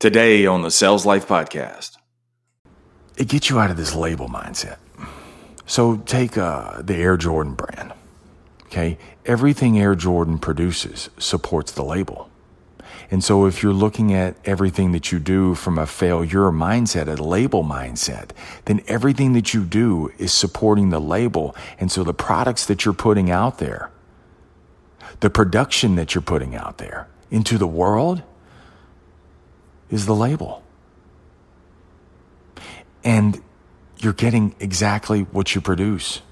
Today on the Sales Life Podcast. It gets you out of this label mindset. So take uh, the Air Jordan brand. Okay. Everything Air Jordan produces supports the label. And so if you're looking at everything that you do from a failure mindset, a label mindset, then everything that you do is supporting the label. And so the products that you're putting out there, the production that you're putting out there into the world is the label. And you're getting exactly what you produce.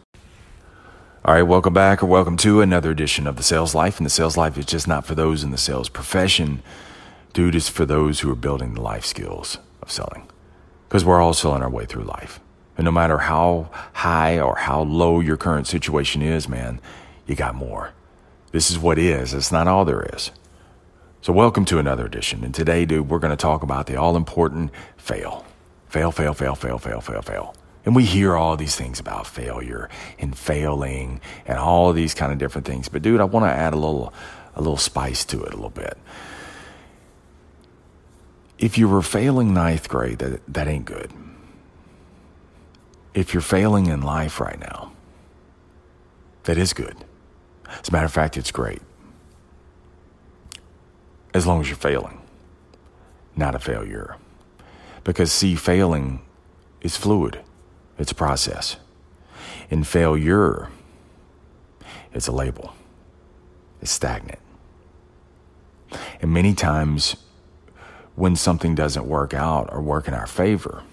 All right, welcome back or welcome to another edition of the Sales Life. And the Sales Life is just not for those in the sales profession, dude, it's for those who are building the life skills of selling. Because we're all selling our way through life. And no matter how high or how low your current situation is, man, you got more. This is what is, it's not all there is. So, welcome to another edition. And today, dude, we're going to talk about the all important fail. Fail, fail, fail, fail, fail, fail, fail. And we hear all these things about failure and failing and all these kind of different things. But, dude, I want to add a little, a little spice to it a little bit. If you were failing ninth grade, that, that ain't good. If you're failing in life right now, that is good. As a matter of fact, it's great as long as you're failing, not a failure. Because, see, failing is fluid, it's a process. In failure, it's a label, it's stagnant. And many times, when something doesn't work out or work in our favor,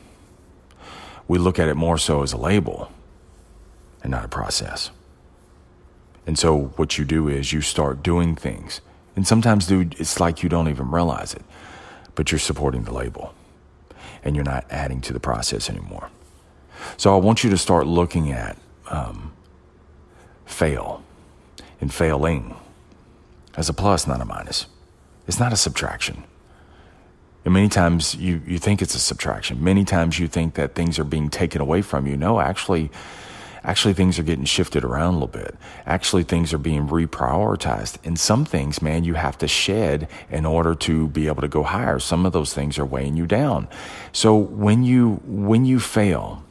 we look at it more so as a label and not a process. And so, what you do is you start doing things and sometimes, dude, it's like you don't even realize it, but you're supporting the label and you're not adding to the process anymore. So I want you to start looking at um, fail and failing as a plus, not a minus. It's not a subtraction. And many times you, you think it's a subtraction. Many times you think that things are being taken away from you. No, actually, actually things are getting shifted around a little bit. Actually, things are being reprioritized. And some things, man, you have to shed in order to be able to go higher. Some of those things are weighing you down. So when you when you fail,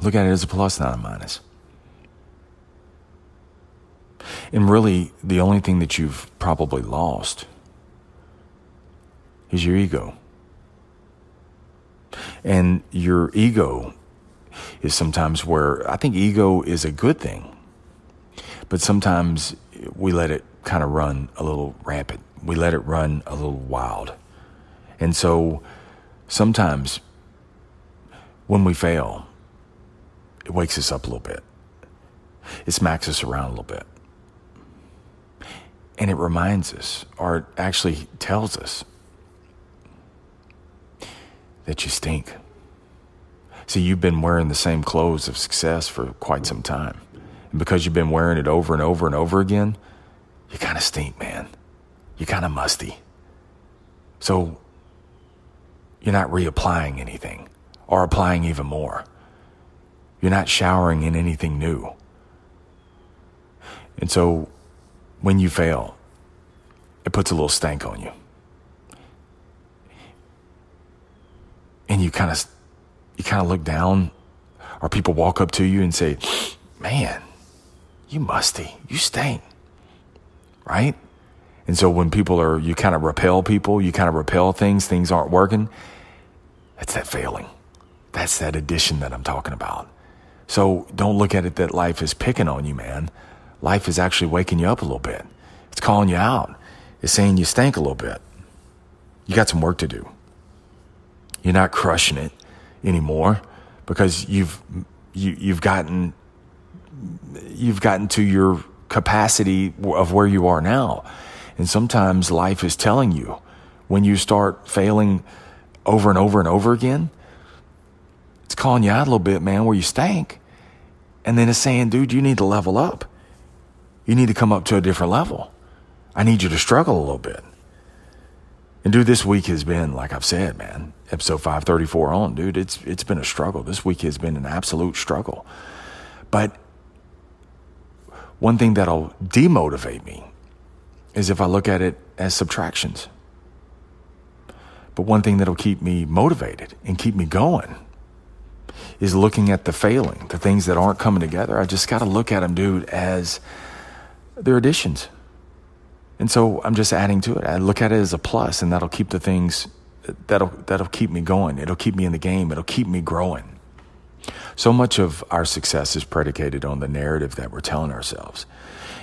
look at it as a plus, not a minus. And really, the only thing that you've probably lost is your ego. And your ego is sometimes where I think ego is a good thing, but sometimes we let it kind of run a little rampant. We let it run a little wild. And so sometimes when we fail, it wakes us up a little bit. It smacks us around a little bit. And it reminds us, or it actually tells us, that you stink. See, you've been wearing the same clothes of success for quite some time. And because you've been wearing it over and over and over again, you kind of stink, man. You're kind of musty. So you're not reapplying anything or applying even more. You're not showering in anything new. And so when you fail, it puts a little stank on you. And you kind of you kind of look down or people walk up to you and say, man, you musty, you stink, right? And so when people are, you kind of repel people, you kind of repel things, things aren't working. That's that failing. That's that addition that I'm talking about. So don't look at it that life is picking on you, man. Life is actually waking you up a little bit. It's calling you out. It's saying you stink a little bit. You got some work to do. You're not crushing it anymore because you've you, you've gotten you've gotten to your capacity of where you are now. And sometimes life is telling you when you start failing over and over and over again, it's calling you out a little bit, man, where you stank. And then it's saying, dude, you need to level up. You need to come up to a different level. I need you to struggle a little bit. And dude, this week has been, like I've said, man, episode 534 on, dude, it's it's been a struggle. This week has been an absolute struggle. But one thing that'll demotivate me is if I look at it as subtractions. But one thing that'll keep me motivated and keep me going is looking at the failing, the things that aren't coming together. I just got to look at them, dude, as they're additions. And so I'm just adding to it. I look at it as a plus, and that'll keep the things that'll that'll keep me going. It'll keep me in the game. It'll keep me growing. So much of our success is predicated on the narrative that we're telling ourselves.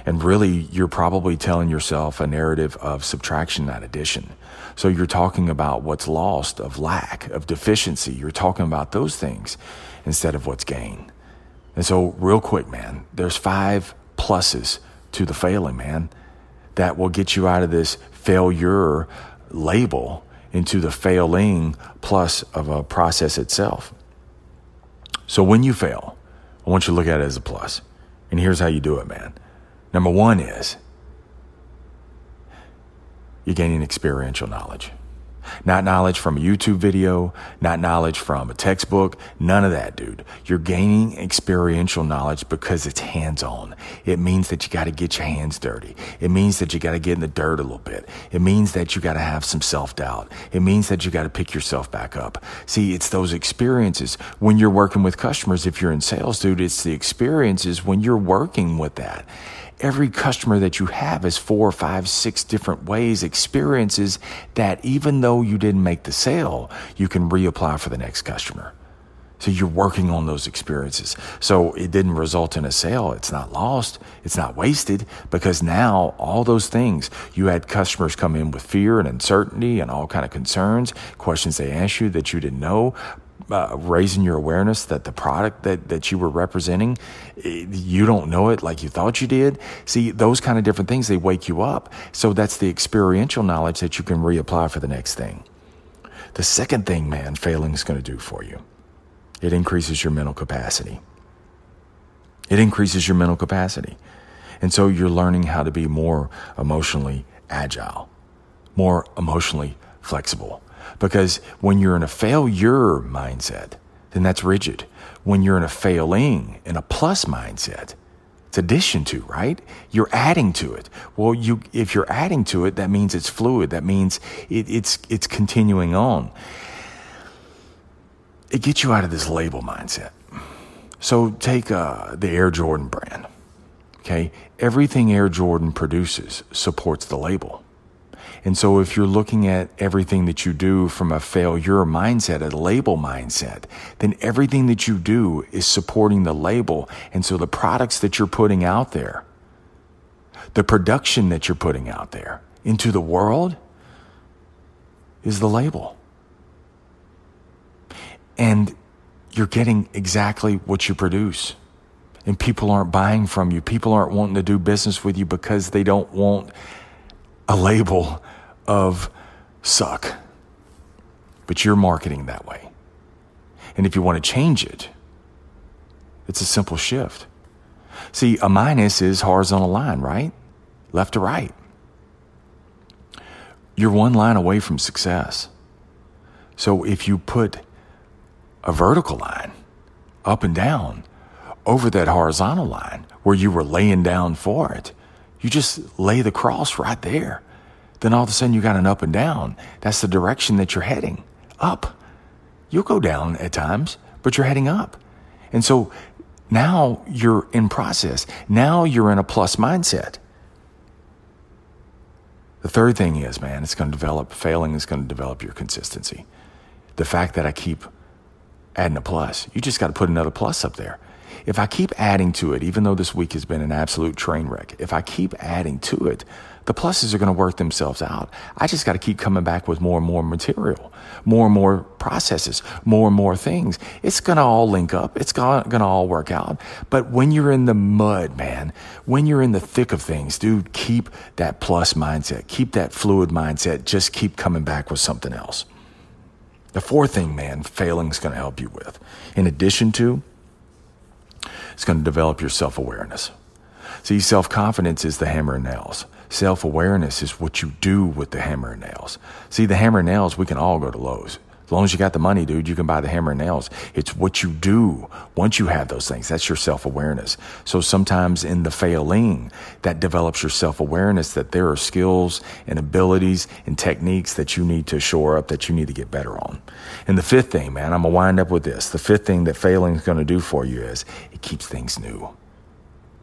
And really, you're probably telling yourself a narrative of subtraction, not addition. So you're talking about what's lost, of lack, of deficiency. You're talking about those things instead of what's gained. And so, real quick, man, there's five pluses to the failing, man, that will get you out of this failure label into the failing plus of a process itself. So when you fail, I want you to look at it as a plus. And here's how you do it, man. Number one is you're gaining experiential knowledge. Not knowledge from a YouTube video, not knowledge from a textbook, none of that, dude. You're gaining experiential knowledge because it's hands on. It means that you got to get your hands dirty. It means that you got to get in the dirt a little bit. It means that you got to have some self doubt. It means that you got to pick yourself back up. See, it's those experiences when you're working with customers. If you're in sales, dude, it's the experiences when you're working with that every customer that you have is four, five, six different ways, experiences that even though you didn't make the sale, you can reapply for the next customer. So you're working on those experiences. So it didn't result in a sale. It's not lost. It's not wasted because now all those things you had customers come in with fear and uncertainty and all kind of concerns, questions they asked you that you didn't know, uh, raising your awareness that the product that, that you were representing, eh, you don't know it like you thought you did. See, those kind of different things, they wake you up. So that's the experiential knowledge that you can reapply for the next thing. The second thing, man, failing is going to do for you, it increases your mental capacity. It increases your mental capacity. And so you're learning how to be more emotionally agile, more emotionally flexible because when you're in a failure mindset, then that's rigid. When you're in a failing, in a plus mindset, it's addition to, right? You're adding to it. Well, you if you're adding to it, that means it's fluid. That means it, it's it's continuing on. It gets you out of this label mindset. So take uh, the Air Jordan brand. Okay, everything Air Jordan produces supports the label. And so if you're looking at everything that you do from a failure mindset, a label mindset, then everything that you do is supporting the label. And so the products that you're putting out there, the production that you're putting out there into the world is the label. And you're getting exactly what you produce. And people aren't buying from you. People aren't wanting to do business with you because they don't want a label of suck. But you're marketing that way. And if you want to change it, it's a simple shift. See, a minus is horizontal line, right? Left to right. You're one line away from success. So if you put a vertical line up and down over that horizontal line where you were laying down for it, you just lay the cross right there then all of a sudden you got an up and down. That's the direction that you're heading up. You'll go down at times, but you're heading up. And so now you're in process. Now you're in a plus mindset. The third thing is, man, it's going to develop, failing is going to develop your consistency. The fact that I keep adding a plus, you just got to put another plus up there. If I keep adding to it, even though this week has been an absolute train wreck, if I keep adding to it, the pluses are going to work themselves out. I just got to keep coming back with more and more material, more and more processes, more and more things. It's going to all link up. It's going to all work out. But when you're in the mud, man, when you're in the thick of things, dude, keep that plus mindset, keep that fluid mindset. Just keep coming back with something else. The fourth thing, man, failing is going to help you with, in addition to it's going to develop your self awareness. See, self confidence is the hammer and nails. Self awareness is what you do with the hammer and nails. See, the hammer and nails, we can all go to Lowe's. As long as you got the money, dude, you can buy the hammer and nails. It's what you do once you have those things. That's your self awareness. So sometimes in the failing, that develops your self awareness that there are skills and abilities and techniques that you need to shore up, that you need to get better on. And the fifth thing, man, I'm going to wind up with this. The fifth thing that failing is going to do for you is it keeps things new.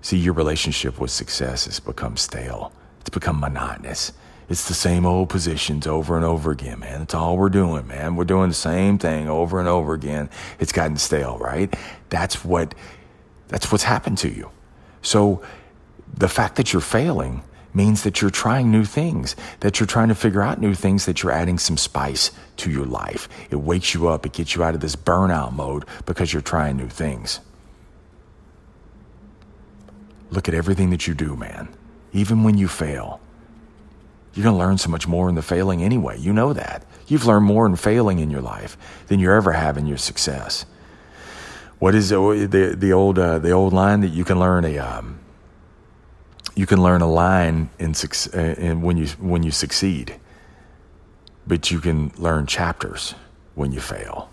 See, your relationship with success has become stale, it's become monotonous. It's the same old positions over and over again, man. That's all we're doing, man. We're doing the same thing over and over again. It's gotten stale, right? That's what that's what's happened to you. So the fact that you're failing means that you're trying new things, that you're trying to figure out new things, that you're adding some spice to your life. It wakes you up, it gets you out of this burnout mode because you're trying new things. Look at everything that you do, man. Even when you fail, you're going to learn so much more in the failing anyway. You know that. You've learned more in failing in your life than you ever have in your success. What is the the, the old uh, the old line that you can learn a um, you can learn a line in, uh, in when you when you succeed, but you can learn chapters when you fail.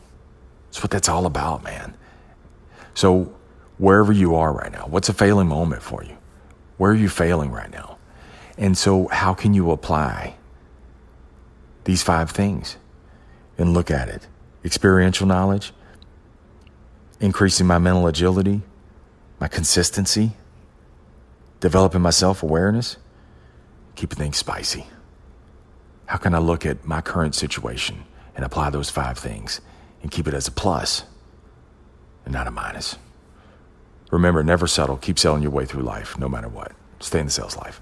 That's what that's all about, man. So wherever you are right now, what's a failing moment for you? Where are you failing right now? And so, how can you apply these five things and look at it? Experiential knowledge, increasing my mental agility, my consistency, developing my self awareness, keeping things spicy. How can I look at my current situation and apply those five things and keep it as a plus and not a minus? Remember, never settle. Keep selling your way through life, no matter what. Stay in the sales life.